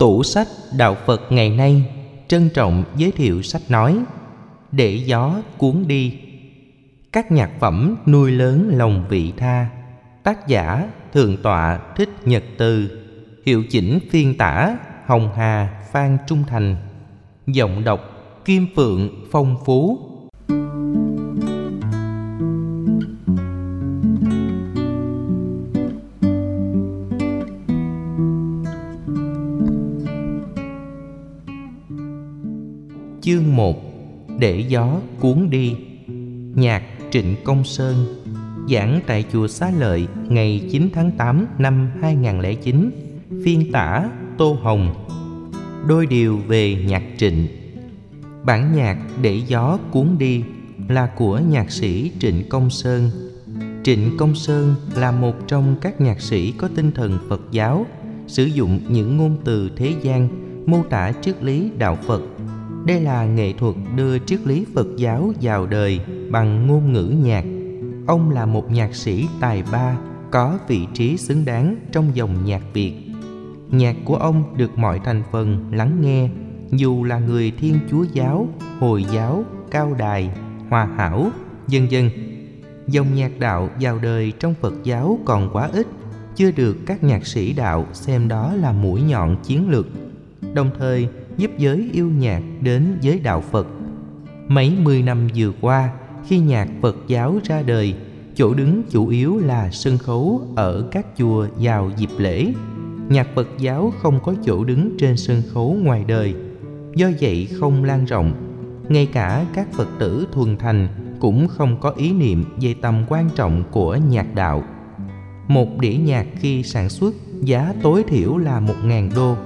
Tủ sách Đạo Phật ngày nay trân trọng giới thiệu sách nói Để gió cuốn đi. Các nhạc phẩm nuôi lớn lòng vị tha. Tác giả Thượng tọa Thích Nhật Từ. Hiệu chỉnh phiên tả Hồng Hà Phan Trung Thành. Giọng đọc Kim Phượng Phong Phú. Chương 1 Để gió cuốn đi. Nhạc Trịnh Công Sơn, Giảng tại chùa Xá Lợi, ngày 9 tháng 8 năm 2009 Phiên tả Tô Hồng. Đôi điều về nhạc trịnh. Bản nhạc Để gió cuốn đi là của nhạc sĩ Trịnh Công Sơn. Trịnh Công Sơn là một trong các nhạc sĩ có tinh thần Phật giáo, Sử dụng những ngôn từ thế gian, mô tả triết lý đạo Phật đây là nghệ thuật đưa triết lý Phật giáo vào đời bằng ngôn ngữ nhạc. Ông là một nhạc sĩ tài ba, có vị trí xứng đáng trong dòng nhạc Việt. Nhạc của ông được mọi thành phần lắng nghe, dù là người Thiên Chúa giáo, Hồi giáo, Cao Đài, Hòa Hảo, dân dân. Dòng nhạc đạo vào đời trong Phật giáo còn quá ít, chưa được các nhạc sĩ đạo xem đó là mũi nhọn chiến lược. Đồng thời, giúp giới yêu nhạc đến giới đạo Phật. Mấy mươi năm vừa qua, khi nhạc Phật giáo ra đời, chỗ đứng chủ yếu là sân khấu ở các chùa vào dịp lễ. Nhạc Phật giáo không có chỗ đứng trên sân khấu ngoài đời, do vậy không lan rộng. Ngay cả các Phật tử thuần thành cũng không có ý niệm về tầm quan trọng của nhạc đạo. Một đĩa nhạc khi sản xuất giá tối thiểu là một ngàn đô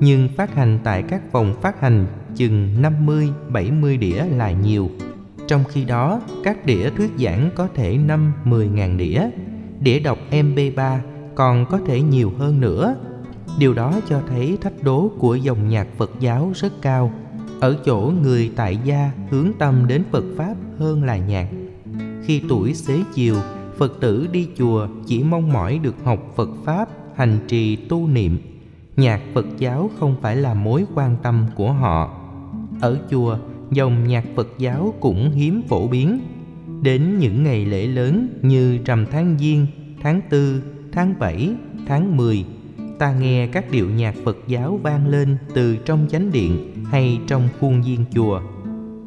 nhưng phát hành tại các phòng phát hành chừng 50-70 đĩa là nhiều. Trong khi đó, các đĩa thuyết giảng có thể 5-10 ngàn đĩa, đĩa đọc MP3 còn có thể nhiều hơn nữa. Điều đó cho thấy thách đố của dòng nhạc Phật giáo rất cao, ở chỗ người tại gia hướng tâm đến Phật Pháp hơn là nhạc. Khi tuổi xế chiều, Phật tử đi chùa chỉ mong mỏi được học Phật Pháp, hành trì tu niệm nhạc Phật giáo không phải là mối quan tâm của họ. Ở chùa, dòng nhạc Phật giáo cũng hiếm phổ biến. Đến những ngày lễ lớn như rằm tháng Giêng, tháng Tư, tháng Bảy, tháng Mười, ta nghe các điệu nhạc Phật giáo vang lên từ trong chánh điện hay trong khuôn viên chùa.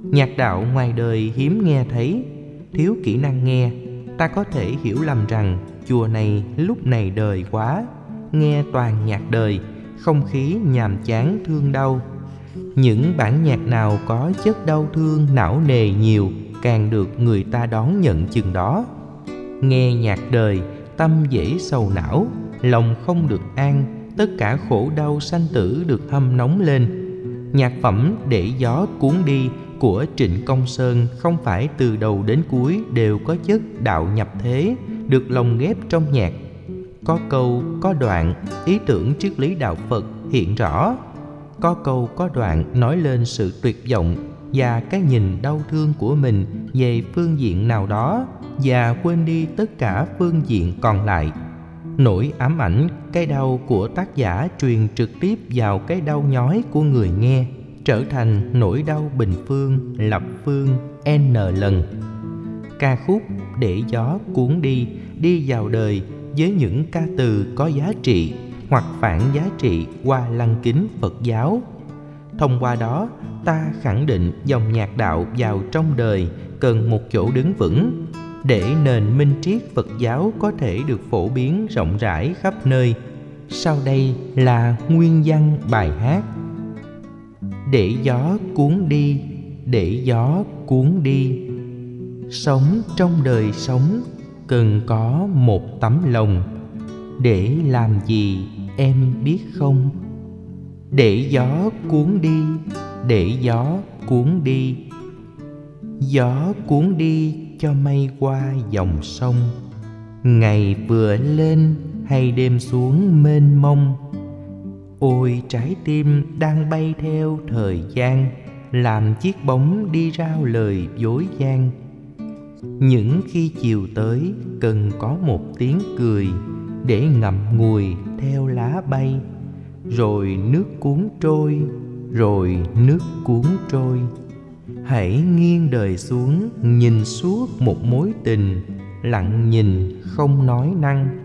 Nhạc đạo ngoài đời hiếm nghe thấy, thiếu kỹ năng nghe, ta có thể hiểu lầm rằng chùa này lúc này đời quá, nghe toàn nhạc đời không khí nhàm chán thương đau. Những bản nhạc nào có chất đau thương não nề nhiều, càng được người ta đón nhận chừng đó. Nghe nhạc đời, tâm dễ sầu não, lòng không được an, tất cả khổ đau sanh tử được hâm nóng lên. Nhạc phẩm để gió cuốn đi của trịnh công sơn không phải từ đầu đến cuối đều có chất đạo nhập thế, được lồng ghép trong nhạc có câu, có đoạn, ý tưởng triết lý đạo phật hiện rõ. Có câu, có đoạn nói lên sự tuyệt vọng và cái nhìn đau thương của mình về phương diện nào đó và quên đi tất cả phương diện còn lại. Nỗi ám ảnh, cái đau của tác giả truyền trực tiếp vào cái đau nhói của người nghe trở thành nỗi đau bình phương, lập phương, n lần. Ca khúc để gió cuốn đi đi vào đời với những ca từ có giá trị hoặc phản giá trị qua lăng kính Phật giáo. Thông qua đó, ta khẳng định dòng nhạc đạo vào trong đời cần một chỗ đứng vững để nền minh triết Phật giáo có thể được phổ biến rộng rãi khắp nơi. Sau đây là nguyên văn bài hát. Để gió cuốn đi, để gió cuốn đi. Sống trong đời sống cần có một tấm lòng. Để làm gì, em biết không? Để gió cuốn đi, để gió cuốn đi. Gió cuốn đi cho mây qua dòng sông. Ngày vừa lên, hay đêm xuống mênh mông. Ôi, trái tim đang bay theo thời gian, làm chiếc bóng đi rao lời dối gian những khi chiều tới, cần có một tiếng cười để ngậm ngùi theo lá bay. Rồi nước cuốn trôi, rồi nước cuốn trôi. Hãy nghiêng đời xuống, nhìn suốt một mối tình, lặng nhìn không nói năng.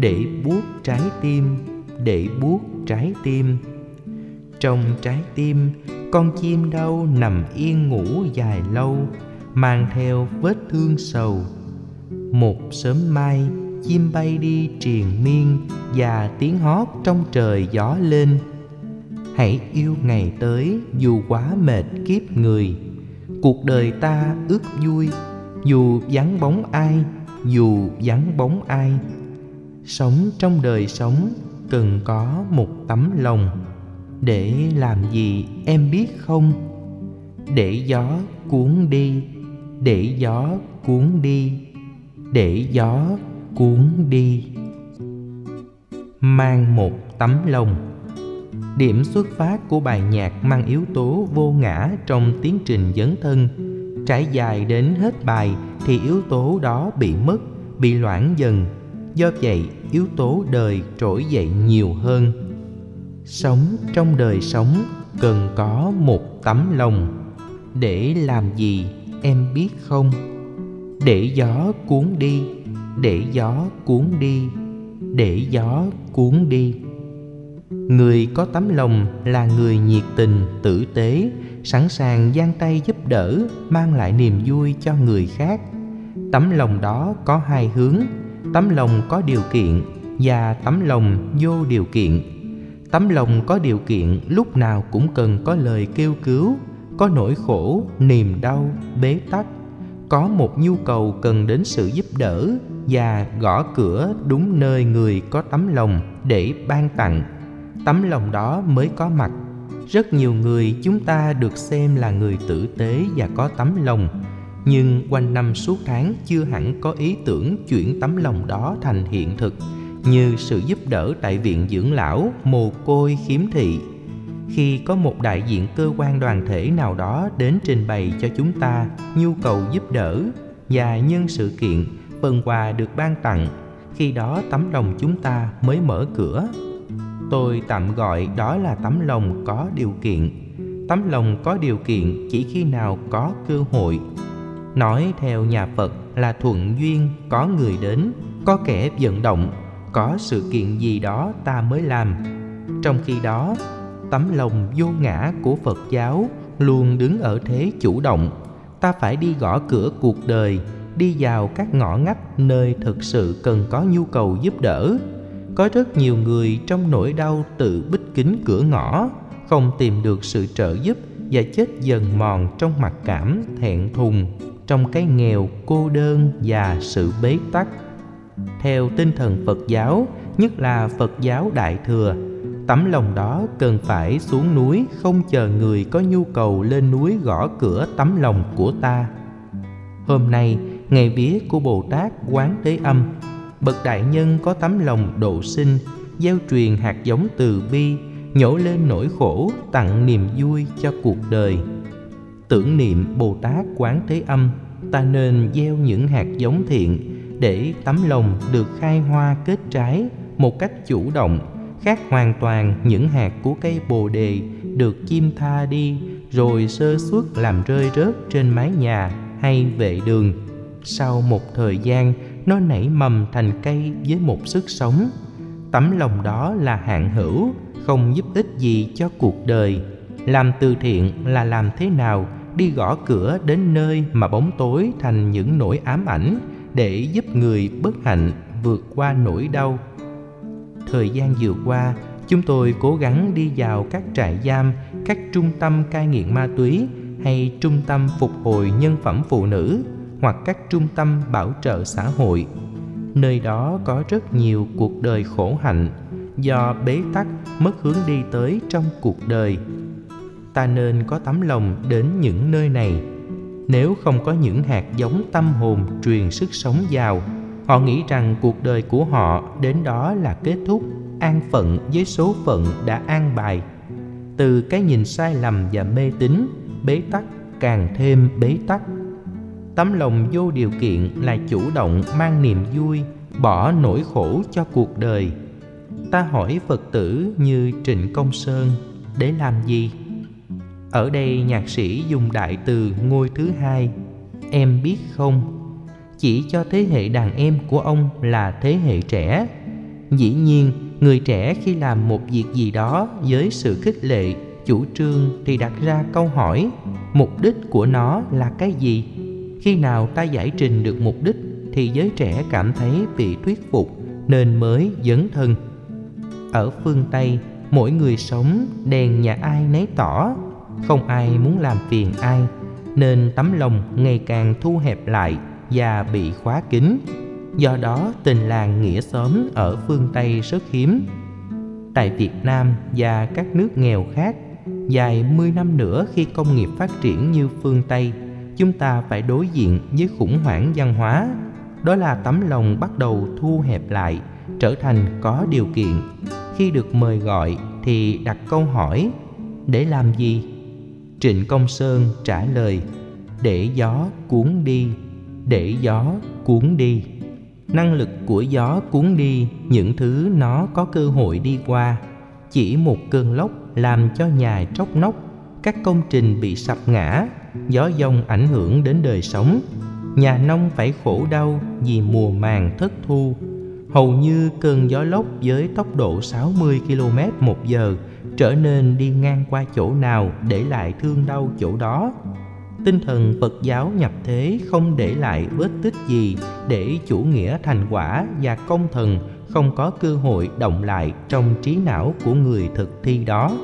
Để buốt trái tim, để buốt trái tim. Trong trái tim, con chim đâu nằm yên ngủ dài lâu mang theo vết thương sầu. Một sớm mai, chim bay đi triền miên và tiếng hót trong trời gió lên. Hãy yêu ngày tới, dù quá mệt kiếp người. Cuộc đời ta ước vui, dù vắng bóng ai, dù vắng bóng ai. Sống trong đời sống, cần có một tấm lòng. Để làm gì em biết không? Để gió cuốn đi để gió cuốn đi, để gió cuốn đi. Mang một tấm lòng, điểm xuất phát của bài nhạc mang yếu tố vô ngã trong tiến trình dấn thân. Trải dài đến hết bài thì yếu tố đó bị mất, bị loãng dần. Do vậy, yếu tố đời trỗi dậy nhiều hơn. Sống trong đời sống cần có một tấm lòng để làm gì? Em biết không? Để gió cuốn đi, để gió cuốn đi, để gió cuốn đi. Người có tấm lòng là người nhiệt tình, tử tế, sẵn sàng giang tay giúp đỡ, mang lại niềm vui cho người khác. Tấm lòng đó có hai hướng, tấm lòng có điều kiện và tấm lòng vô điều kiện. Tấm lòng có điều kiện lúc nào cũng cần có lời kêu cứu có nỗi khổ, niềm đau, bế tắc. Có một nhu cầu cần đến sự giúp đỡ và gõ cửa đúng nơi người có tấm lòng để ban tặng. Tấm lòng đó mới có mặt. Rất nhiều người chúng ta được xem là người tử tế và có tấm lòng. Nhưng quanh năm suốt tháng chưa hẳn có ý tưởng chuyển tấm lòng đó thành hiện thực, như sự giúp đỡ tại viện dưỡng lão mồ côi khiếm thị khi có một đại diện cơ quan đoàn thể nào đó đến trình bày cho chúng ta nhu cầu giúp đỡ và nhân sự kiện, phần quà được ban tặng, khi đó tấm lòng chúng ta mới mở cửa. Tôi tạm gọi đó là tấm lòng có điều kiện. Tấm lòng có điều kiện chỉ khi nào có cơ hội. Nói theo nhà phật là thuận duyên có người đến, có kẻ vận động, có sự kiện gì đó ta mới làm. Trong khi đó tấm lòng vô ngã của phật giáo luôn đứng ở thế chủ động. Ta phải đi gõ cửa cuộc đời, đi vào các ngõ ngách nơi thực sự cần có nhu cầu giúp đỡ. Có rất nhiều người trong nỗi đau tự bích kính cửa ngõ, không tìm được sự trợ giúp và chết dần mòn trong mặc cảm thẹn thùng trong cái nghèo cô đơn và sự bế tắc. Theo tinh thần phật giáo, nhất là phật giáo đại thừa tấm lòng đó cần phải xuống núi, không chờ người có nhu cầu lên núi gõ cửa tấm lòng của ta. Hôm nay, ngày vía của bồ tát quán thế âm, bậc đại nhân có tấm lòng độ sinh, gieo truyền hạt giống từ bi, nhổ lên nỗi khổ, tặng niềm vui cho cuộc đời. Tưởng niệm bồ tát quán thế âm, ta nên gieo những hạt giống thiện để tấm lòng được khai hoa kết trái một cách chủ động khác hoàn toàn những hạt của cây bồ đề được chim tha đi, rồi sơ suất làm rơi rớt trên mái nhà hay vệ đường. Sau một thời gian, nó nảy mầm thành cây với một sức sống. Tấm lòng đó là hạn hữu, không giúp ích gì cho cuộc đời. Làm từ thiện là làm thế nào đi gõ cửa đến nơi mà bóng tối thành những nỗi ám ảnh để giúp người bất hạnh vượt qua nỗi đau thời gian vừa qua, chúng tôi cố gắng đi vào các trại giam, các trung tâm cai nghiện ma túy hay trung tâm phục hồi nhân phẩm phụ nữ hoặc các trung tâm bảo trợ xã hội. Nơi đó có rất nhiều cuộc đời khổ hạnh do bế tắc mất hướng đi tới trong cuộc đời. Ta nên có tấm lòng đến những nơi này. Nếu không có những hạt giống tâm hồn truyền sức sống vào họ nghĩ rằng cuộc đời của họ đến đó là kết thúc, an phận với số phận đã an bài. Từ cái nhìn sai lầm và mê tín, bế tắc càng thêm bế tắc. Tấm lòng vô điều kiện là chủ động mang niềm vui, bỏ nỗi khổ cho cuộc đời. Ta hỏi phật tử như trịnh công sơn, để làm gì? Ở đây nhạc sĩ dùng đại từ ngôi thứ hai, em biết không? Chỉ cho thế hệ đàn em của ông là thế hệ trẻ. Dĩ nhiên, người trẻ khi làm một việc gì đó với sự khích lệ, chủ trương thì đặt ra câu hỏi, mục đích của nó là cái gì? Khi nào ta giải trình được mục đích thì giới trẻ cảm thấy bị thuyết phục nên mới dấn thân. Ở phương tây, mỗi người sống đèn nhà ai nấy tỏ, không ai muốn làm phiền ai, nên tấm lòng ngày càng thu hẹp lại và bị khóa kín. Do đó, tình làng nghĩa xóm ở phương tây rất hiếm. Tại việt nam và các nước nghèo khác, dài 10 năm nữa khi công nghiệp phát triển như phương tây, chúng ta phải đối diện với khủng hoảng văn hóa. Đó là tấm lòng bắt đầu thu hẹp lại, trở thành có điều kiện. Khi được mời gọi thì đặt câu hỏi, để làm gì? Trịnh công sơn trả lời, để gió cuốn đi để gió cuốn đi. Năng lực của gió cuốn đi, những thứ nó có cơ hội đi qua. Chỉ một cơn lốc làm cho nhà tróc nóc, các công trình bị sập ngã, gió giông ảnh hưởng đến đời sống. Nhà nông phải khổ đau vì mùa màng thất thu. Hầu như cơn gió lốc với tốc độ 60 km một giờ trở nên đi ngang qua chỗ nào để lại thương đau chỗ đó tinh thần Phật giáo nhập thế không để lại vết tích gì để chủ nghĩa thành quả và công thần không có cơ hội động lại trong trí não của người thực thi đó.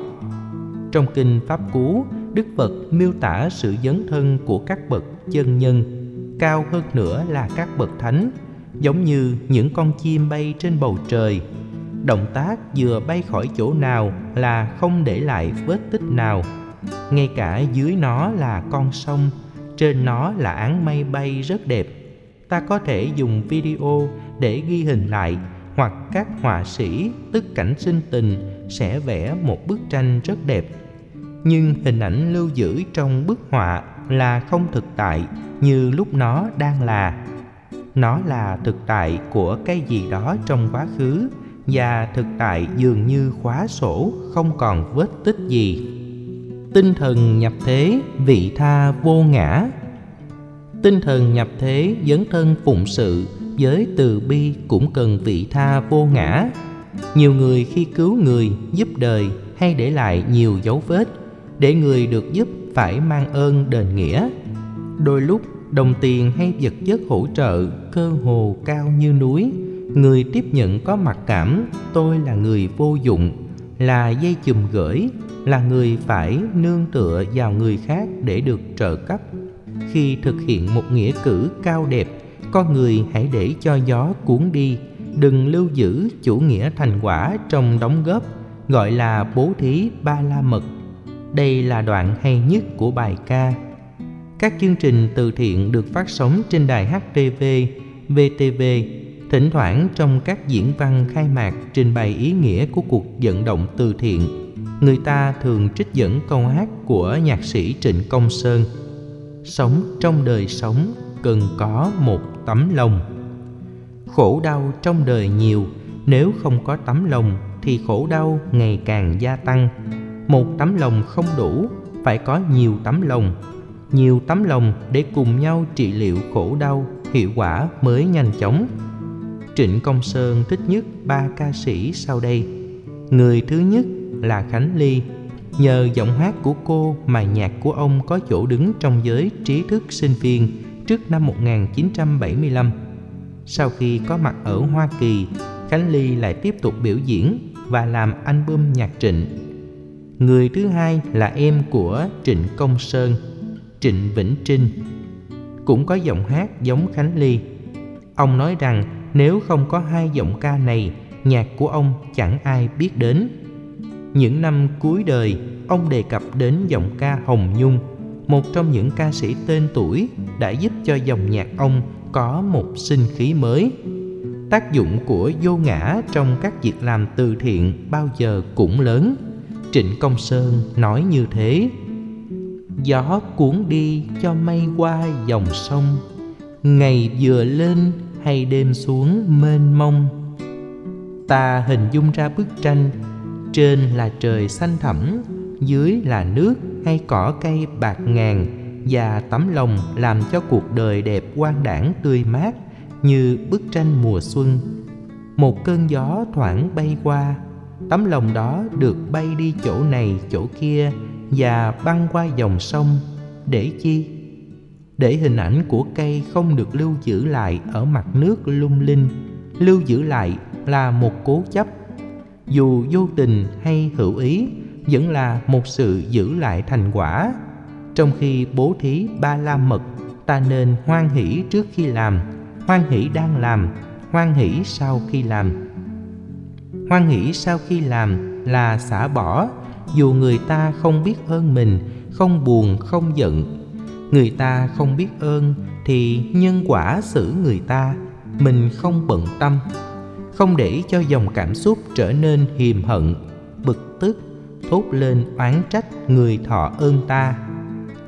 Trong kinh Pháp Cú, Đức Phật miêu tả sự dấn thân của các bậc chân nhân, cao hơn nữa là các bậc thánh, giống như những con chim bay trên bầu trời. Động tác vừa bay khỏi chỗ nào là không để lại vết tích nào ngay cả dưới nó là con sông, trên nó là áng mây bay rất đẹp. Ta có thể dùng video để ghi hình lại, hoặc các họa sĩ, tức cảnh sinh tình, sẽ vẽ một bức tranh rất đẹp. Nhưng hình ảnh lưu giữ trong bức họa là không thực tại như lúc nó đang là. Nó là thực tại của cái gì đó trong quá khứ, và thực tại dường như khóa sổ không còn vết tích gì tinh thần nhập thế vị tha vô ngã. Tinh thần nhập thế dấn thân phụng sự với từ bi cũng cần vị tha vô ngã. Nhiều người khi cứu người, giúp đời hay để lại nhiều dấu vết, để người được giúp phải mang ơn đền nghĩa. Đôi lúc, đồng tiền hay vật chất hỗ trợ, cơ hồ cao như núi. Người tiếp nhận có mặc cảm, tôi là người vô dụng, là dây chùm gửi là người phải nương tựa vào người khác để được trợ cấp. Khi thực hiện một nghĩa cử cao đẹp con người hãy để cho gió cuốn đi. Đừng lưu giữ chủ nghĩa thành quả trong đóng góp gọi là bố thí ba la mật đây là đoạn hay nhất của bài ca. Các chương trình từ thiện được phát sóng trên đài HTV, VTV, thỉnh thoảng trong các diễn văn khai mạc trình bày ý nghĩa của cuộc vận động từ thiện người ta thường trích dẫn câu hát của nhạc sĩ Trịnh Công Sơn. Sống trong đời sống cần có một tấm lòng. Khổ đau trong đời nhiều, Nếu không có tấm lòng thì khổ đau ngày càng gia tăng. Một tấm lòng không đủ, Phải có nhiều tấm lòng. Nhiều tấm lòng để cùng nhau trị liệu khổ đau, Hiệu quả mới nhanh chóng. Trịnh Công Sơn thích nhất ba ca sĩ sau đây. Người thứ nhất là Khánh Ly. Nhờ giọng hát của cô mà nhạc của ông có chỗ đứng trong giới trí thức sinh viên trước năm 1975. Sau khi có mặt ở Hoa Kỳ, Khánh Ly lại tiếp tục biểu diễn và làm album nhạc Trịnh. Người thứ hai là em của Trịnh Công Sơn, Trịnh Vĩnh Trinh, cũng có giọng hát giống Khánh Ly. Ông nói rằng nếu không có hai giọng ca này, nhạc của ông chẳng ai biết đến. Những năm cuối đời, ông đề cập đến giọng ca Hồng Nhung, một trong những ca sĩ tên tuổi đã giúp cho dòng nhạc ông có một sinh khí mới. Tác dụng của vô ngã trong các việc làm từ thiện bao giờ cũng lớn. Trịnh Công Sơn nói như thế. Gió cuốn đi cho mây qua dòng sông, Ngày vừa lên hay đêm xuống mênh mông ta hình dung ra bức tranh trên là trời xanh thẳm, dưới là nước hay cỏ cây bạc ngàn và tấm lòng làm cho cuộc đời đẹp quang đảng tươi mát như bức tranh mùa xuân. Một cơn gió thoảng bay qua, tấm lòng đó được bay đi chỗ này chỗ kia và băng qua dòng sông. Để chi? Để hình ảnh của cây không được lưu giữ lại ở mặt nước lung linh. Lưu giữ lại là một cố chấp dù vô tình hay hữu ý, vẫn là một sự giữ lại thành quả. Trong khi bố thí ba la mật, ta nên hoan hỷ trước khi làm, hoan hỷ đang làm, hoan hỷ sau khi làm. Hoan hỷ sau khi làm là xả bỏ, dù người ta không biết ơn mình, không buồn, không giận. Người ta không biết ơn thì nhân quả xử người ta, mình không bận tâm không để cho dòng cảm xúc trở nên hiềm hận, bực tức, thốt lên oán trách người thọ ơn ta.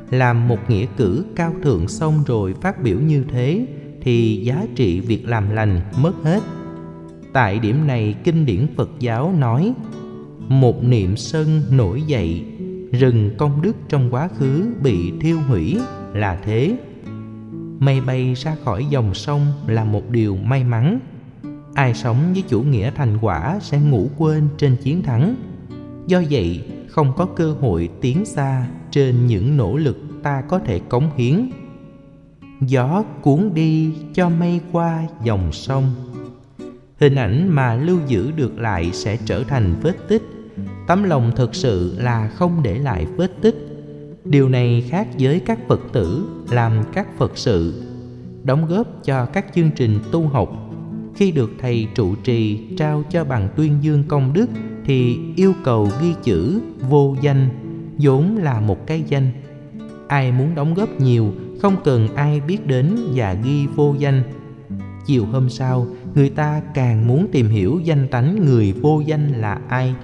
Làm một nghĩa cử cao thượng xong rồi phát biểu như thế thì giá trị việc làm lành mất hết. Tại điểm này, kinh điển phật giáo nói, một niệm sân nổi dậy, rừng công đức trong quá khứ bị thiêu hủy là thế. Mây bay ra khỏi dòng sông là một điều may mắn ai sống với chủ nghĩa thành quả sẽ ngủ quên trên chiến thắng. Do vậy, không có cơ hội tiến xa trên những nỗ lực ta có thể cống hiến. Gió cuốn đi cho mây qua dòng sông. Hình ảnh mà lưu giữ được lại sẽ trở thành vết tích. Tấm lòng thực sự là không để lại vết tích. Điều này khác với các phật tử làm các phật sự, đóng góp cho các chương trình tu học khi được thầy trụ trì trao cho bằng tuyên dương công đức thì yêu cầu ghi chữ vô danh, vốn là một cái danh. Ai muốn đóng góp nhiều, không cần ai biết đến và ghi vô danh. Chiều hôm sau, người ta càng muốn tìm hiểu danh tánh người vô danh là ai.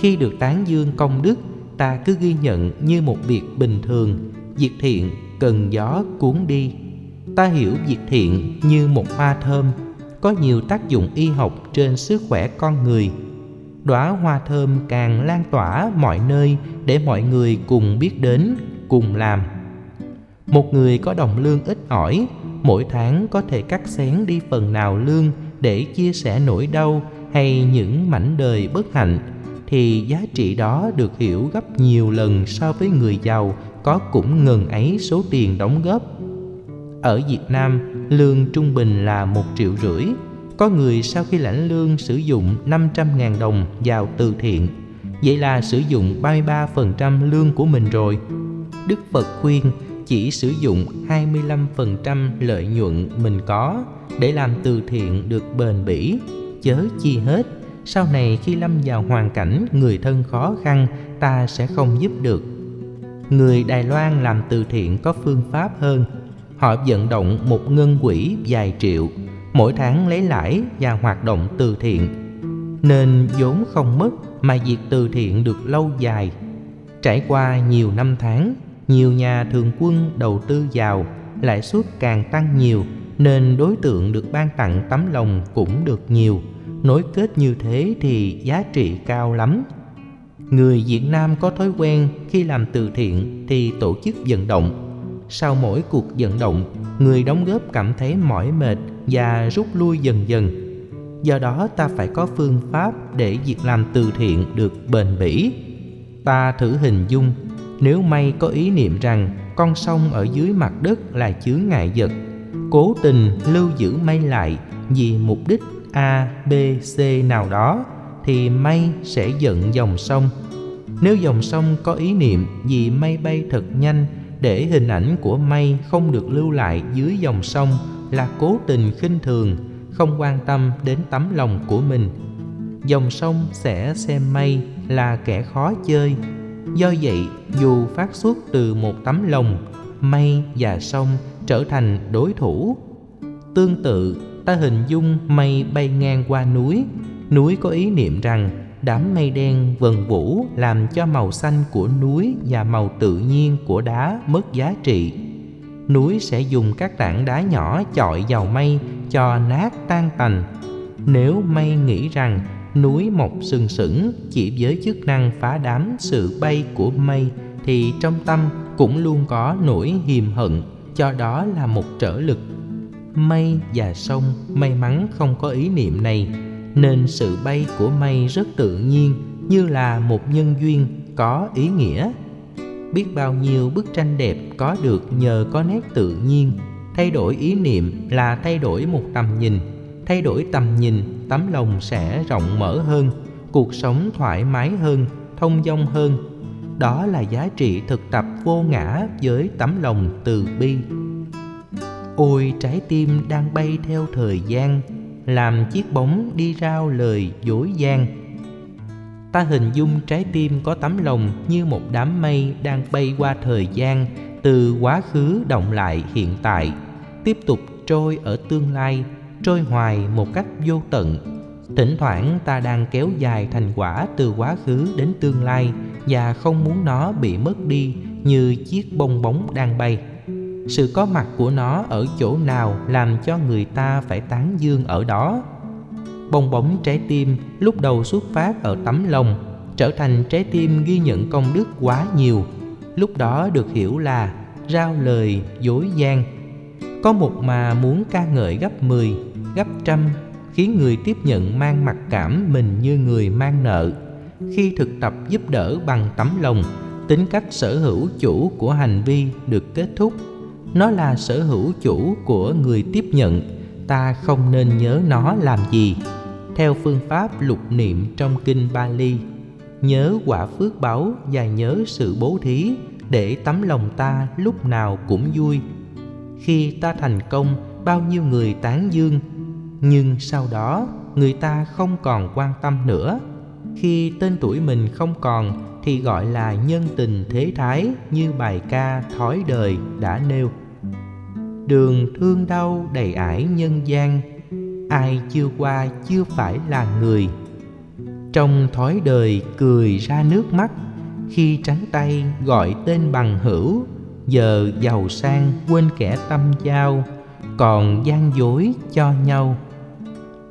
Khi được tán dương công đức, ta cứ ghi nhận như một việc bình thường. Việc thiện cần gió cuốn đi. Ta hiểu việc thiện như một hoa thơm có nhiều tác dụng y học trên sức khỏe con người. Đóa hoa thơm càng lan tỏa mọi nơi để mọi người cùng biết đến, cùng làm. Một người có đồng lương ít ỏi, mỗi tháng có thể cắt xén đi phần nào lương để chia sẻ nỗi đau hay những mảnh đời bất hạnh, thì giá trị đó được hiểu gấp nhiều lần so với người giàu có cũng ngần ấy số tiền đóng góp. Ở Việt Nam lương trung bình là một triệu rưỡi có người sau khi lãnh lương sử dụng 500.000 đồng vào từ thiện Vậy là sử dụng 33% lương của mình rồi Đức Phật khuyên chỉ sử dụng 25% lợi nhuận mình có để làm từ thiện được bền bỉ, chớ chi hết. Sau này khi lâm vào hoàn cảnh người thân khó khăn, ta sẽ không giúp được. Người Đài Loan làm từ thiện có phương pháp hơn. Họ vận động một ngân quỹ vài triệu, mỗi tháng lấy lãi và hoạt động từ thiện. Nên vốn không mất mà việc từ thiện được lâu dài. Trải qua nhiều năm tháng, nhiều nhà thường quân đầu tư vào lãi suất càng tăng nhiều nên đối tượng được ban tặng tấm lòng cũng được nhiều nối kết như thế thì giá trị cao lắm người việt nam có thói quen khi làm từ thiện thì tổ chức vận động sau mỗi cuộc vận động, người đóng góp cảm thấy mỏi mệt và rút lui dần dần. Do đó, ta phải có phương pháp để việc làm từ thiện được bền bỉ. Ta thử hình dung, nếu may có ý niệm rằng con sông ở dưới mặt đất là chướng ngại vật, cố tình lưu giữ mây lại vì mục đích a, b, c nào đó, thì mây sẽ giận dòng sông. Nếu dòng sông có ý niệm vì mây bay thật nhanh để hình ảnh của mây không được lưu lại dưới dòng sông là cố tình khinh thường, không quan tâm đến tấm lòng của mình. Dòng sông sẽ xem mây là kẻ khó chơi. Do vậy, dù phát xuất từ một tấm lòng, mây và sông trở thành đối thủ. Tương tự, ta hình dung mây bay ngang qua núi. Núi có ý niệm rằng đám mây đen vần vũ làm cho màu xanh của núi và màu tự nhiên của đá mất giá trị. Núi sẽ dùng các tảng đá nhỏ chọi vào mây cho nát tan tành. Nếu mây nghĩ rằng núi mọc sừng sững chỉ với chức năng phá đám sự bay của mây, thì trong tâm cũng luôn có nỗi hiềm hận, cho đó là một trở lực. Mây và sông may mắn không có ý niệm này nên sự bay của mây rất tự nhiên như là một nhân duyên có ý nghĩa. Biết bao nhiêu bức tranh đẹp có được nhờ có nét tự nhiên, thay đổi ý niệm là thay đổi một tầm nhìn. Thay đổi tầm nhìn, tấm lòng sẽ rộng mở hơn, cuộc sống thoải mái hơn, thông dong hơn. Đó là giá trị thực tập vô ngã với tấm lòng từ bi. Ôi, trái tim đang bay theo thời gian làm chiếc bóng đi rao lời dối gian. Ta hình dung trái tim có tấm lòng như một đám mây đang bay qua thời gian, từ quá khứ động lại hiện tại, tiếp tục trôi ở tương lai, trôi hoài một cách vô tận. Thỉnh thoảng ta đang kéo dài thành quả từ quá khứ đến tương lai và không muốn nó bị mất đi như chiếc bong bóng đang bay sự có mặt của nó ở chỗ nào làm cho người ta phải tán dương ở đó? Bong bóng trái tim lúc đầu xuất phát ở tấm lòng trở thành trái tim ghi nhận công đức quá nhiều. Lúc đó được hiểu là rao lời dối gian. Có một mà muốn ca ngợi gấp 10, gấp trăm khiến người tiếp nhận mang mặc cảm mình như người mang nợ. Khi thực tập giúp đỡ bằng tấm lòng tính cách sở hữu chủ của hành vi được kết thúc nó là sở hữu chủ của người tiếp nhận. Ta không nên nhớ nó làm gì. Theo phương pháp lục niệm trong kinh Bali, nhớ quả phước báu và nhớ sự bố thí để tấm lòng ta lúc nào cũng vui. Khi ta thành công, bao nhiêu người tán dương. Nhưng sau đó, người ta không còn quan tâm nữa. Khi tên tuổi mình không còn, thì gọi là nhân tình thế thái như bài ca thói đời đã nêu đường thương đau đầy ải nhân gian, ai chưa qua chưa phải là người. Trong thói đời cười ra nước mắt, khi trắng tay gọi tên bằng hữu, giờ giàu sang quên kẻ tâm giao, còn gian dối cho nhau.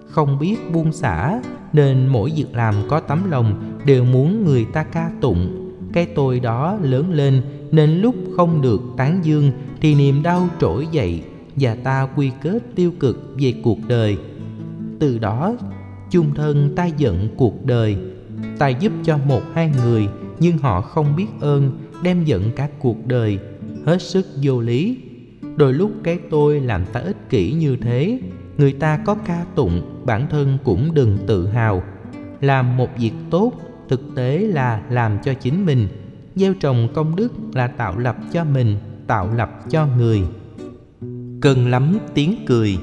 Không biết buông xả, nên mỗi việc làm có tấm lòng đều muốn người ta ca tụng. Cái tôi đó lớn lên, nên lúc không được tán dương thì niềm đau trỗi dậy và ta quy kết tiêu cực về cuộc đời. Từ đó, chung thân ta giận cuộc đời. Ta giúp cho một hai người nhưng họ không biết ơn, đem giận cả cuộc đời. Hết sức vô lý. Đôi lúc cái tôi làm ta ích kỷ như thế, người ta có ca tụng, bản thân cũng đừng tự hào. Làm một việc tốt, thực tế là làm cho chính mình. Gieo trồng công đức là tạo lập cho mình tạo lập cho người. Cần lắm tiếng cười.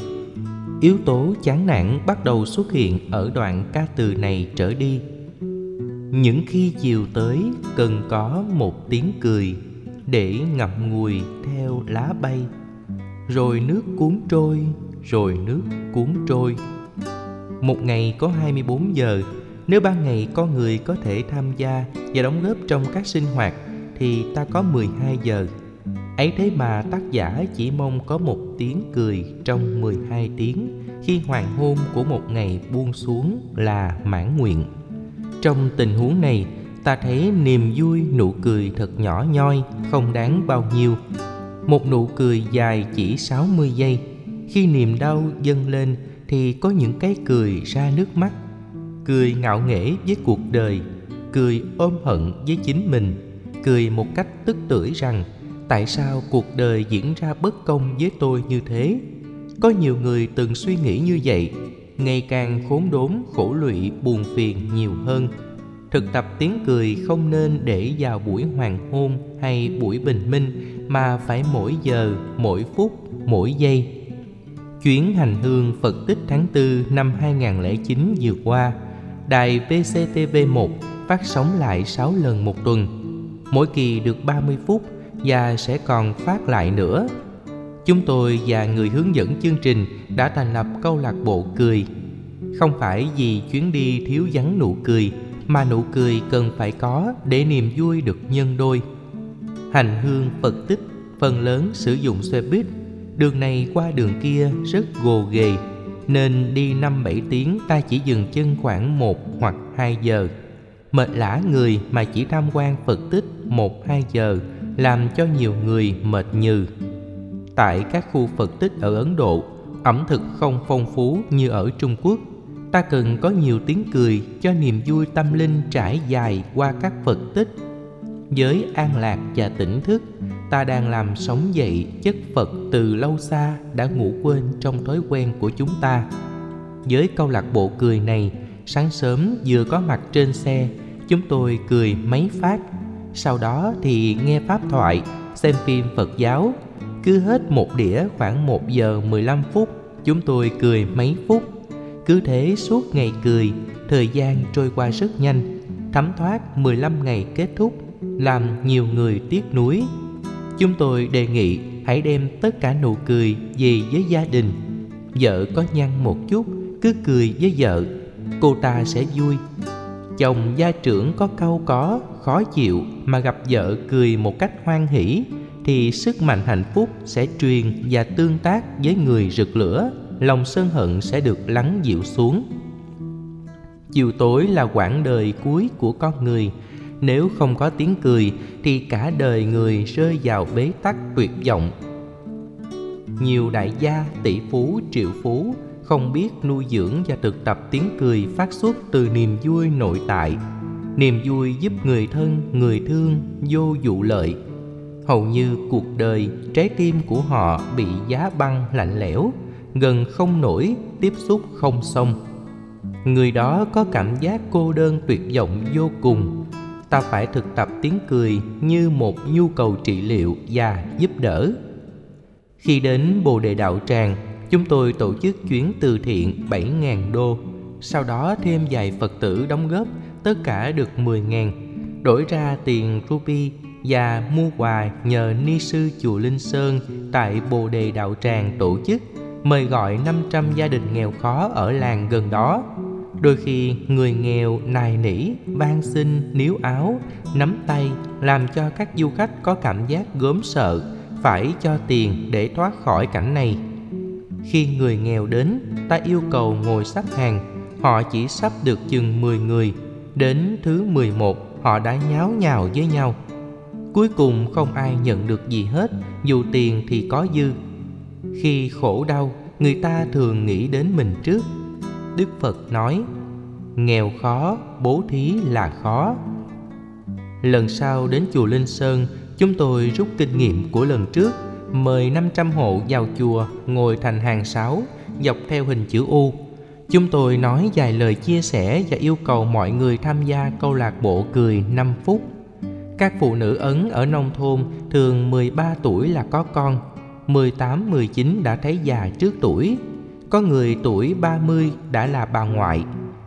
Yếu tố chán nản bắt đầu xuất hiện ở đoạn ca từ này trở đi. Những khi chiều tới, cần có một tiếng cười để ngậm ngùi theo lá bay. Rồi nước cuốn trôi, rồi nước cuốn trôi. Một ngày có 24 giờ, nếu ban ngày có người có thể tham gia và đóng góp trong các sinh hoạt thì ta có 12 giờ ấy thế mà tác giả chỉ mong có một tiếng cười trong 12 tiếng khi hoàng hôn của một ngày buông xuống là mãn nguyện. Trong tình huống này, ta thấy niềm vui nụ cười thật nhỏ nhoi, không đáng bao nhiêu. Một nụ cười dài chỉ 60 giây. Khi niềm đau dâng lên thì có những cái cười ra nước mắt. Cười ngạo nghễ với cuộc đời, cười ôm hận với chính mình, cười một cách tức tưởi rằng tại sao cuộc đời diễn ra bất công với tôi như thế? Có nhiều người từng suy nghĩ như vậy, ngày càng khốn đốn, khổ lụy, buồn phiền nhiều hơn. Thực tập tiếng cười không nên để vào buổi hoàng hôn hay buổi bình minh, mà phải mỗi giờ, mỗi phút, mỗi giây. Chuyến hành hương Phật tích tháng 4 năm 2009 vừa qua, đài VCTV1 phát sóng lại 6 lần một tuần. Mỗi kỳ được 30 phút và sẽ còn phát lại nữa. Chúng tôi và người hướng dẫn chương trình đã thành lập câu lạc bộ cười. Không phải vì chuyến đi thiếu vắng nụ cười, mà nụ cười cần phải có để niềm vui được nhân đôi. Hành hương phật tích, phần lớn sử dụng xe buýt. Đường này qua đường kia rất gồ ghề, nên đi năm bảy tiếng ta chỉ dừng chân khoảng một hoặc hai giờ. Mệt lã người mà chỉ tham quan Phật tích một hai giờ làm cho nhiều người mệt nhừ. Tại các khu Phật tích ở Ấn Độ, ẩm thực không phong phú như ở Trung Quốc. Ta cần có nhiều tiếng cười cho niềm vui tâm linh trải dài qua các Phật tích. Với an lạc và tỉnh thức, ta đang làm sống dậy chất Phật từ lâu xa đã ngủ quên trong thói quen của chúng ta. Với câu lạc bộ cười này, sáng sớm vừa có mặt trên xe, chúng tôi cười mấy phát. Sau đó thì nghe pháp thoại, xem phim Phật giáo. Cứ hết một đĩa khoảng 1 giờ 15 phút, chúng tôi cười mấy phút. Cứ thế suốt ngày cười, thời gian trôi qua rất nhanh. Thấm thoát 15 ngày kết thúc, làm nhiều người tiếc nuối Chúng tôi đề nghị hãy đem tất cả nụ cười về với gia đình. Vợ có nhăn một chút, cứ cười với vợ, cô ta sẽ vui. Chồng gia trưởng có câu có, khó chịu mà gặp vợ cười một cách hoan hỷ thì sức mạnh hạnh phúc sẽ truyền và tương tác với người rực lửa, lòng sân hận sẽ được lắng dịu xuống. Chiều tối là quãng đời cuối của con người, nếu không có tiếng cười thì cả đời người rơi vào bế tắc tuyệt vọng. Nhiều đại gia tỷ phú triệu phú không biết nuôi dưỡng và thực tập tiếng cười phát xuất từ niềm vui nội tại niềm vui giúp người thân, người thương vô dụ lợi. Hầu như cuộc đời trái tim của họ bị giá băng lạnh lẽo, gần không nổi, tiếp xúc không xong. Người đó có cảm giác cô đơn tuyệt vọng vô cùng. Ta phải thực tập tiếng cười như một nhu cầu trị liệu và giúp đỡ. Khi đến bồ đề đạo tràng, chúng tôi tổ chức chuyến từ thiện 7.000 đô. Sau đó thêm vài phật tử đóng góp tất cả được 10.000 đổi ra tiền ruby và mua quà nhờ ni sư chùa Linh Sơn tại Bồ Đề Đạo Tràng tổ chức, mời gọi 500 gia đình nghèo khó ở làng gần đó. Đôi khi người nghèo nài nỉ van xin, níu áo, nắm tay, làm cho các du khách có cảm giác gớm sợ, phải cho tiền để thoát khỏi cảnh này. Khi người nghèo đến, ta yêu cầu ngồi sắp hàng, họ chỉ sắp được chừng 10 người đến thứ 11 họ đã nháo nhào với nhau. Cuối cùng không ai nhận được gì hết dù tiền thì có dư. Khi khổ đau người ta thường nghĩ đến mình trước. Đức Phật nói Nghèo khó, bố thí là khó. Lần sau đến chùa Linh Sơn Chúng tôi rút kinh nghiệm của lần trước Mời 500 hộ vào chùa Ngồi thành hàng sáu Dọc theo hình chữ U. Chúng tôi nói vài lời chia sẻ Và yêu cầu mọi người tham gia câu lạc bộ cười 5 phút. Các phụ nữ Ấn ở nông thôn Thường 13 tuổi là có con 18-19 đã thấy già trước tuổi. Có người tuổi 30 đã là bà ngoại.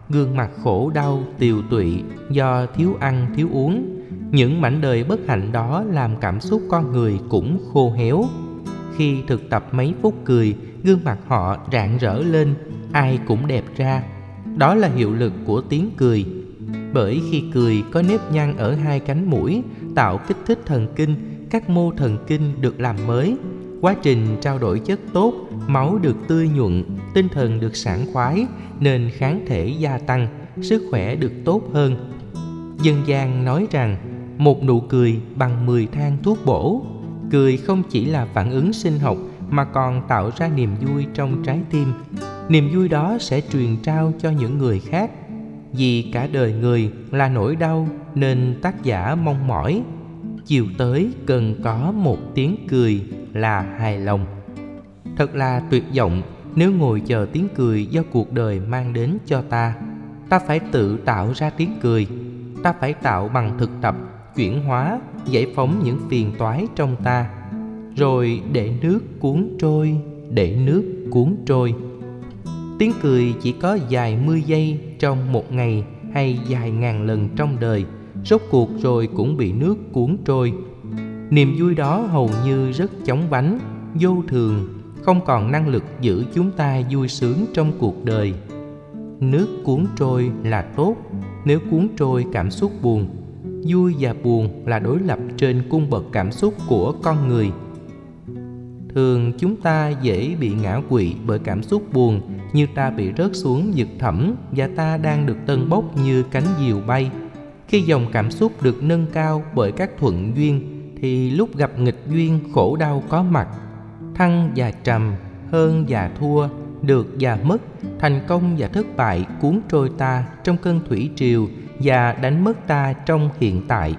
Gương mặt khổ đau, tiều tụy do thiếu ăn, thiếu uống. Những mảnh đời bất hạnh đó làm cảm xúc con người cũng khô héo. Khi thực tập mấy phút cười, gương mặt họ rạng rỡ lên Ai cũng đẹp ra Đó là hiệu lực của tiếng cười Bởi khi cười có nếp nhăn ở hai cánh mũi Tạo kích thích thần kinh Các mô thần kinh được làm mới Quá trình trao đổi chất tốt, máu được tươi nhuận, tinh thần được sảng khoái nên kháng thể gia tăng, sức khỏe được tốt hơn. Dân gian nói rằng một nụ cười bằng 10 thang thuốc bổ. Cười không chỉ là phản ứng sinh học mà còn tạo ra niềm vui trong trái tim. Niềm vui đó sẽ truyền trao cho những người khác. Vì cả đời người là nỗi đau nên tác giả mong mỏi, chiều tới cần có một tiếng cười là hài lòng thật là tuyệt vọng nếu ngồi chờ tiếng cười do cuộc đời mang đến cho ta ta phải tự tạo ra tiếng cười ta phải tạo bằng thực tập, chuyển hóa, giải phóng những phiền toái trong ta rồi để nước cuốn trôi, để nước cuốn trôi. Tiếng cười chỉ có dài mươi giây trong một ngày hay dài ngàn lần trong đời. Rốt cuộc rồi cũng bị nước cuốn trôi. Niềm vui đó hầu như rất chóng vánh, vô thường, không còn năng lực giữ chúng ta vui sướng trong cuộc đời. Nước cuốn trôi là tốt, nếu cuốn trôi cảm xúc buồn. Vui và buồn là đối lập trên cung bậc cảm xúc của con người thường chúng ta dễ bị ngã quỵ bởi cảm xúc buồn, như ta bị rớt xuống vực thẳm và ta đang được tân bốc như cánh diều bay. Khi dòng cảm xúc được nâng cao bởi các thuận duyên, thì lúc gặp nghịch duyên khổ đau có mặt. Thăng và trầm, hơn và thua, được và mất, thành công và thất bại cuốn trôi ta trong cơn thủy triều và đánh mất ta trong hiện tại.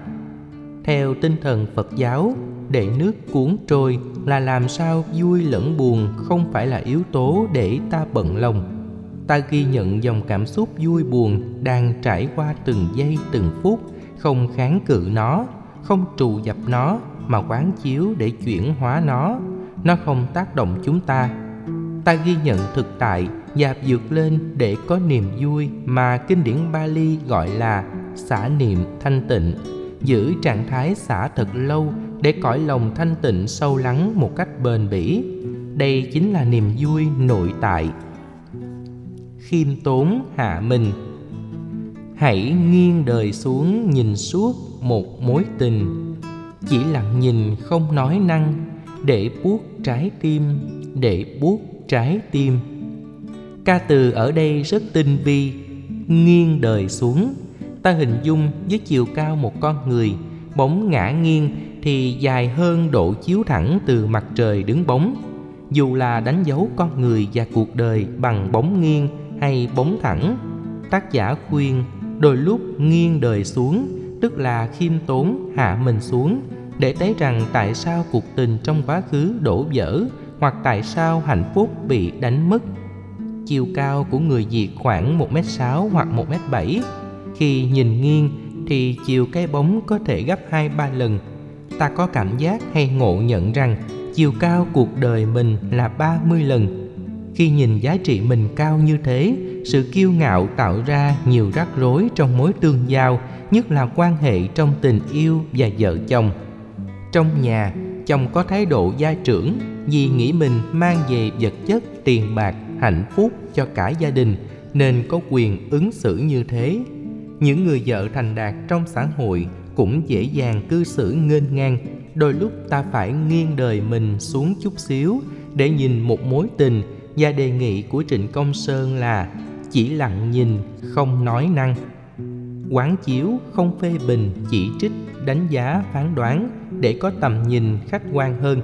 Theo tinh thần phật giáo để nước cuốn trôi là làm sao vui lẫn buồn không phải là yếu tố để ta bận lòng. Ta ghi nhận dòng cảm xúc vui buồn đang trải qua từng giây, từng phút, không kháng cự nó, không trù dập nó mà quán chiếu để chuyển hóa nó. Nó không tác động chúng ta. Ta ghi nhận thực tại, dạp dược lên để có niềm vui mà kinh điển Bali gọi là xả niệm thanh tịnh giữ trạng thái xả thật lâu để cõi lòng thanh tịnh sâu lắng một cách bền bỉ. Đây chính là niềm vui nội tại. Khiêm tốn hạ mình. Hãy nghiêng đời xuống nhìn suốt một mối tình. Chỉ lặng nhìn không nói năng, để buốt trái tim, để buốt trái tim. Ca từ ở đây rất tinh vi, nghiêng đời xuống ta hình dung với chiều cao một con người bóng ngã nghiêng thì dài hơn độ chiếu thẳng từ mặt trời đứng bóng. Dù là đánh dấu con người và cuộc đời bằng bóng nghiêng hay bóng thẳng, tác giả khuyên đôi lúc nghiêng đời xuống, tức là khiêm tốn hạ mình xuống để thấy rằng tại sao cuộc tình trong quá khứ đổ vỡ hoặc tại sao hạnh phúc bị đánh mất. Chiều cao của người Việt khoảng 1m6 hoặc 1m7 khi nhìn nghiêng thì chiều cái bóng có thể gấp 2-3 lần. Ta có cảm giác hay ngộ nhận rằng chiều cao cuộc đời mình là 30 lần. Khi nhìn giá trị mình cao như thế, sự kiêu ngạo tạo ra nhiều rắc rối trong mối tương giao, nhất là quan hệ trong tình yêu và vợ chồng. Trong nhà, chồng có thái độ gia trưởng vì nghĩ mình mang về vật chất, tiền bạc, hạnh phúc cho cả gia đình nên có quyền ứng xử như thế những người vợ thành đạt trong xã hội cũng dễ dàng cư xử nghênh ngang. Đôi lúc ta phải nghiêng đời mình xuống chút xíu để nhìn một mối tình và đề nghị của trịnh công sơn là chỉ lặng nhìn, không nói năng. Quán chiếu không phê bình, chỉ trích, đánh giá, phán đoán để có tầm nhìn khách quan hơn.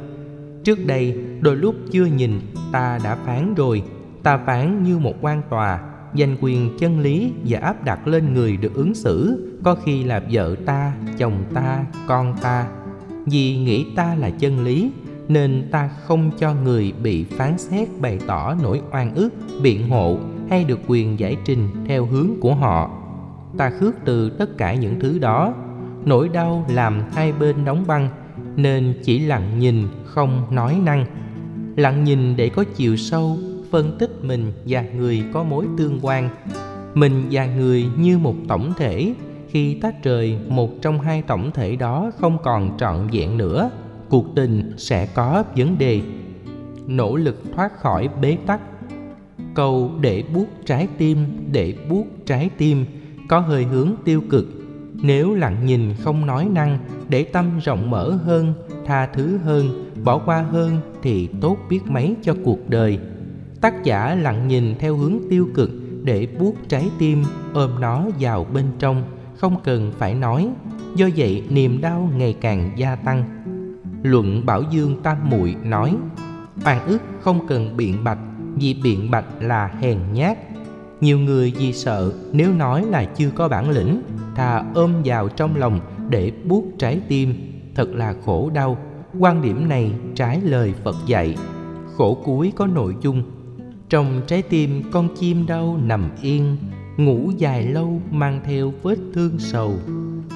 Trước đây, đôi lúc chưa nhìn, ta đã phán rồi. Ta phán như một quan tòa giành quyền, chân lý và áp đặt lên người được ứng xử, có khi là vợ ta, chồng ta, con ta. Vì nghĩ ta là chân lý, nên ta không cho người bị phán xét bày tỏ nỗi oan ức, biện hộ hay được quyền giải trình theo hướng của họ. Ta khước từ tất cả những thứ đó. Nỗi đau làm hai bên đóng băng, nên chỉ lặng nhìn không nói năng. Lặng nhìn để có chiều sâu phân tích mình và người có mối tương quan. Mình và người như một tổng thể. Khi tách rời, một trong hai tổng thể đó không còn trọn vẹn nữa. Cuộc tình sẽ có vấn đề. Nỗ lực thoát khỏi bế tắc. Câu để buốt trái tim, để buốt trái tim, có hơi hướng tiêu cực. Nếu lặng nhìn không nói năng, để tâm rộng mở hơn, tha thứ hơn, bỏ qua hơn thì tốt biết mấy cho cuộc đời tác giả lặng nhìn theo hướng tiêu cực để buốt trái tim, ôm nó vào bên trong, không cần phải nói. Do vậy, niềm đau ngày càng gia tăng. Luận bảo dương tam muội nói, oan ức không cần biện bạch, vì biện bạch là hèn nhát. Nhiều người vì sợ nếu nói là chưa có bản lĩnh, thà ôm vào trong lòng để buốt trái tim, thật là khổ đau. Quan điểm này trái lời phật dạy. Khổ cuối có nội dung trong trái tim con chim đau nằm yên, ngủ dài lâu mang theo vết thương sầu.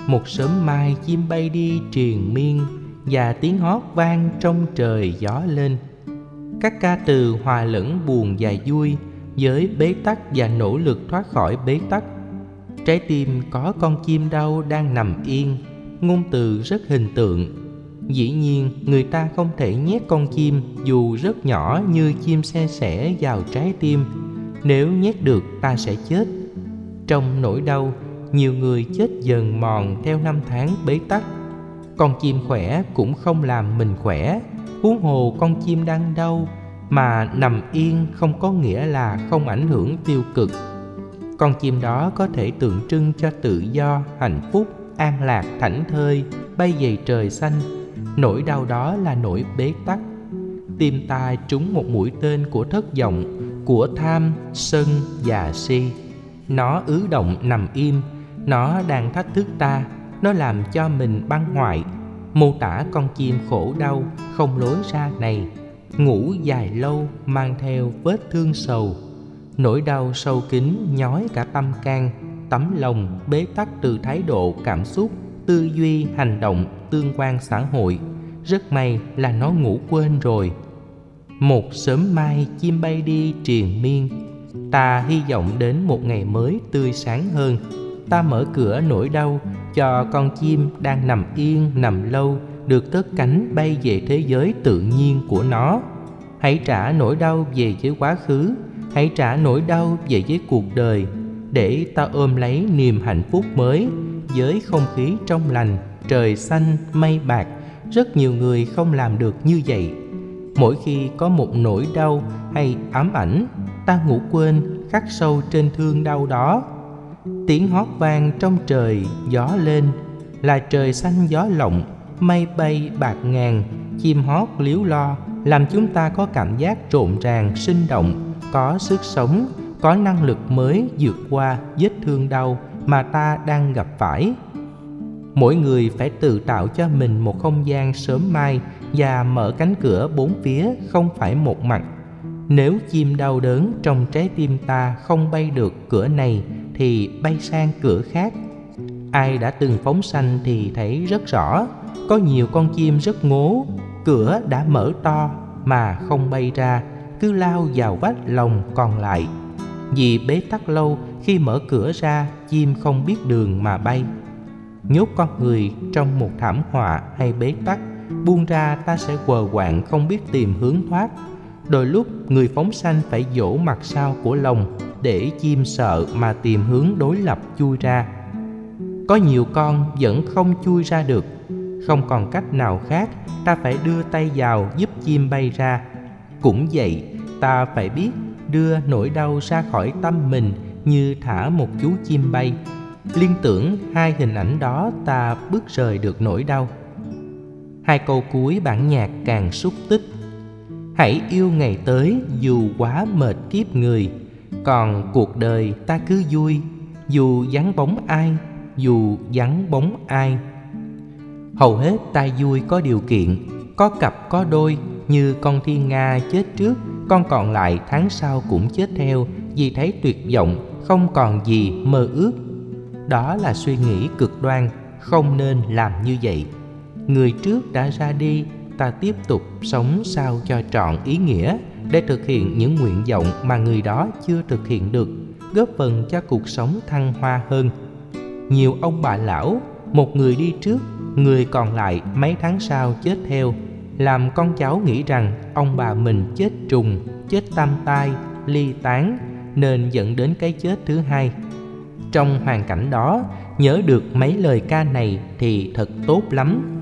Một sớm mai chim bay đi triền miên và tiếng hót vang trong trời gió lên. Các ca từ hòa lẫn buồn và vui với bế tắc và nỗ lực thoát khỏi bế tắc. Trái tim có con chim đau đang nằm yên, ngôn từ rất hình tượng dĩ nhiên, người ta không thể nhét con chim, dù rất nhỏ như chim xe sẻ vào trái tim. Nếu nhét được, ta sẽ chết. Trong nỗi đau, nhiều người chết dần mòn theo năm tháng bế tắc. Con chim khỏe cũng không làm mình khỏe. Huống hồ con chim đang đau, mà nằm yên không có nghĩa là không ảnh hưởng tiêu cực. Con chim đó có thể tượng trưng cho tự do, hạnh phúc, an lạc, thảnh thơi, bay về trời xanh nỗi đau đó là nỗi bế tắc. Tim ta trúng một mũi tên của thất vọng, của tham, sân và si. Nó ứ động nằm im, nó đang thách thức ta, nó làm cho mình băng hoại mô tả con chim khổ đau không lối ra này, ngủ dài lâu mang theo vết thương sầu. Nỗi đau sâu kín nhói cả tâm can, tấm lòng bế tắc từ thái độ, cảm xúc, tư duy, hành động tương quan xã hội. Rất may là nó ngủ quên rồi. Một sớm mai chim bay đi triền miên. Ta hy vọng đến một ngày mới tươi sáng hơn. Ta mở cửa nỗi đau cho con chim đang nằm yên, nằm lâu, được cất cánh bay về thế giới tự nhiên của nó. Hãy trả nỗi đau về với quá khứ, hãy trả nỗi đau về với cuộc đời, để ta ôm lấy niềm hạnh phúc mới với không khí trong lành trời xanh, mây bạc, rất nhiều người không làm được như vậy. Mỗi khi có một nỗi đau hay ám ảnh, ta ngủ quên, khắc sâu trên thương đau đó. Tiếng hót vang trong trời, gió lên, là trời xanh gió lộng, mây bay bạc ngàn, chim hót líu lo, làm chúng ta có cảm giác trộn ràng, sinh động, có sức sống, có năng lực mới vượt qua vết thương đau mà ta đang gặp phải mỗi người phải tự tạo cho mình một không gian sớm mai và mở cánh cửa bốn phía không phải một mặt. Nếu chim đau đớn trong trái tim ta không bay được cửa này thì bay sang cửa khác. Ai đã từng phóng sanh thì thấy rất rõ, có nhiều con chim rất ngố, cửa đã mở to mà không bay ra, cứ lao vào vách lồng còn lại. Vì bế tắc lâu, khi mở cửa ra, chim không biết đường mà bay nhốt con người trong một thảm họa hay bế tắc. Buông ra ta sẽ quờ quạng không biết tìm hướng thoát. Đôi lúc, người phóng sanh phải dỗ mặt sau của lồng để chim sợ mà tìm hướng đối lập chui ra. Có nhiều con vẫn không chui ra được. Không còn cách nào khác, ta phải đưa tay vào giúp chim bay ra. Cũng vậy, ta phải biết đưa nỗi đau ra khỏi tâm mình như thả một chú chim bay liên tưởng hai hình ảnh đó ta bước rời được nỗi đau. Hai câu cuối bản nhạc càng xúc tích. Hãy yêu ngày tới dù quá mệt kiếp người, còn cuộc đời ta cứ vui, dù vắng bóng ai, dù vắng bóng ai. Hầu hết ta vui có điều kiện, có cặp có đôi, như con thiên nga chết trước, con còn lại tháng sau cũng chết theo, vì thấy tuyệt vọng, không còn gì mơ ước đó là suy nghĩ cực đoan, không nên làm như vậy. Người trước đã ra đi, ta tiếp tục sống sao cho trọn ý nghĩa để thực hiện những nguyện vọng mà người đó chưa thực hiện được, góp phần cho cuộc sống thăng hoa hơn. Nhiều ông bà lão, một người đi trước, người còn lại mấy tháng sau chết theo. Làm con cháu nghĩ rằng ông bà mình chết trùng, chết tam tai, ly tán, nên dẫn đến cái chết thứ hai trong hoàn cảnh đó, nhớ được mấy lời ca này thì thật tốt lắm.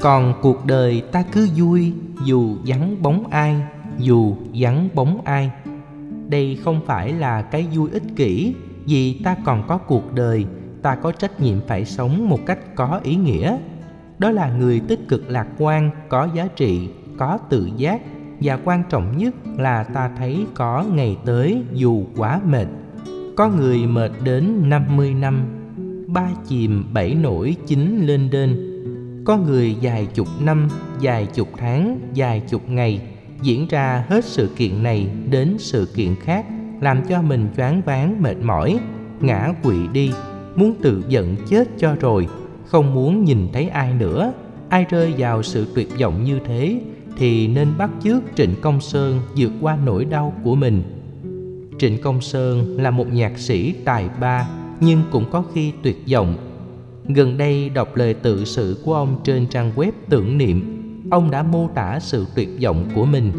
Còn cuộc đời ta cứ vui, dù vắng bóng ai, dù vắng bóng ai. Đây không phải là cái vui ích kỷ, vì ta còn có cuộc đời, ta có trách nhiệm phải sống một cách có ý nghĩa. Đó là người tích cực lạc quan, có giá trị, có tự giác, và quan trọng nhất là ta thấy có ngày tới dù quá mệt có người mệt đến 50 năm, ba chìm bảy nổi chín lên đên. Có người dài chục năm, dài chục tháng, dài chục ngày, diễn ra hết sự kiện này đến sự kiện khác, làm cho mình choáng váng, mệt mỏi, ngã quỵ đi, muốn tự giận chết cho rồi, không muốn nhìn thấy ai nữa. Ai rơi vào sự tuyệt vọng như thế thì nên bắt chước trịnh công sơn vượt qua nỗi đau của mình trịnh công sơn là một nhạc sĩ tài ba, nhưng cũng có khi tuyệt vọng. Gần đây đọc lời tự sự của ông trên trang web tưởng niệm, ông đã mô tả sự tuyệt vọng của mình.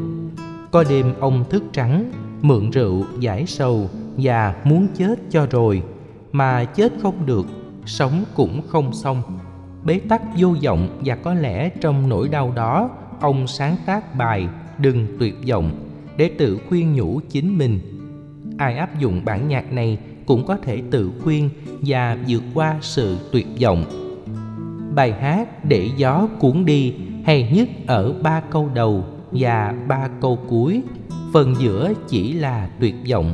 Có đêm ông thức trắng, mượn rượu, giải sầu và muốn chết cho rồi, mà chết không được, sống cũng không xong. Bế tắc vô vọng và có lẽ trong nỗi đau đó, ông sáng tác bài đừng tuyệt vọng để tự khuyên nhủ chính mình ai áp dụng bản nhạc này cũng có thể tự khuyên và vượt qua sự tuyệt vọng. Bài hát để gió cuốn đi hay nhất ở ba câu đầu và ba câu cuối, phần giữa chỉ là tuyệt vọng.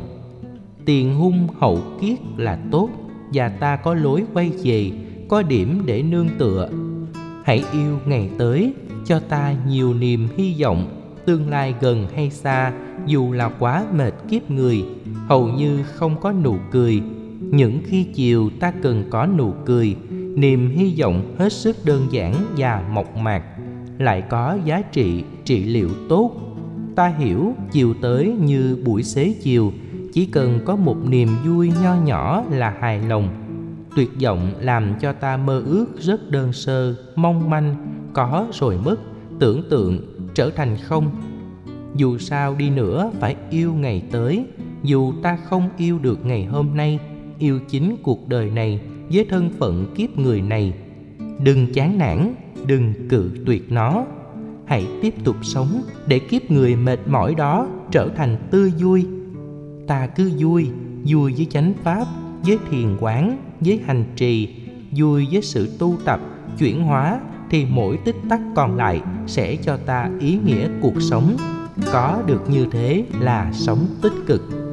Tiền hung hậu kiết là tốt và ta có lối quay về, có điểm để nương tựa. Hãy yêu ngày tới, cho ta nhiều niềm hy vọng, tương lai gần hay xa, dù là quá mệt kiếp người hầu như không có nụ cười. Những khi chiều ta cần có nụ cười, niềm hy vọng hết sức đơn giản và mộc mạc, lại có giá trị trị liệu tốt. Ta hiểu chiều tới như buổi xế chiều, chỉ cần có một niềm vui nho nhỏ là hài lòng. Tuyệt vọng làm cho ta mơ ước rất đơn sơ, mong manh, có rồi mất, tưởng tượng trở thành không. Dù sao đi nữa phải yêu ngày tới dù ta không yêu được ngày hôm nay, yêu chính cuộc đời này với thân phận kiếp người này. Đừng chán nản, đừng cự tuyệt nó. Hãy tiếp tục sống để kiếp người mệt mỏi đó trở thành tươi vui. Ta cứ vui vui với chánh pháp, với thiền quán, với hành trì. Vui với sự tu tập, chuyển hóa thì mỗi tích tắc còn lại sẽ cho ta ý nghĩa cuộc sống. Có được như thế là sống tích cực.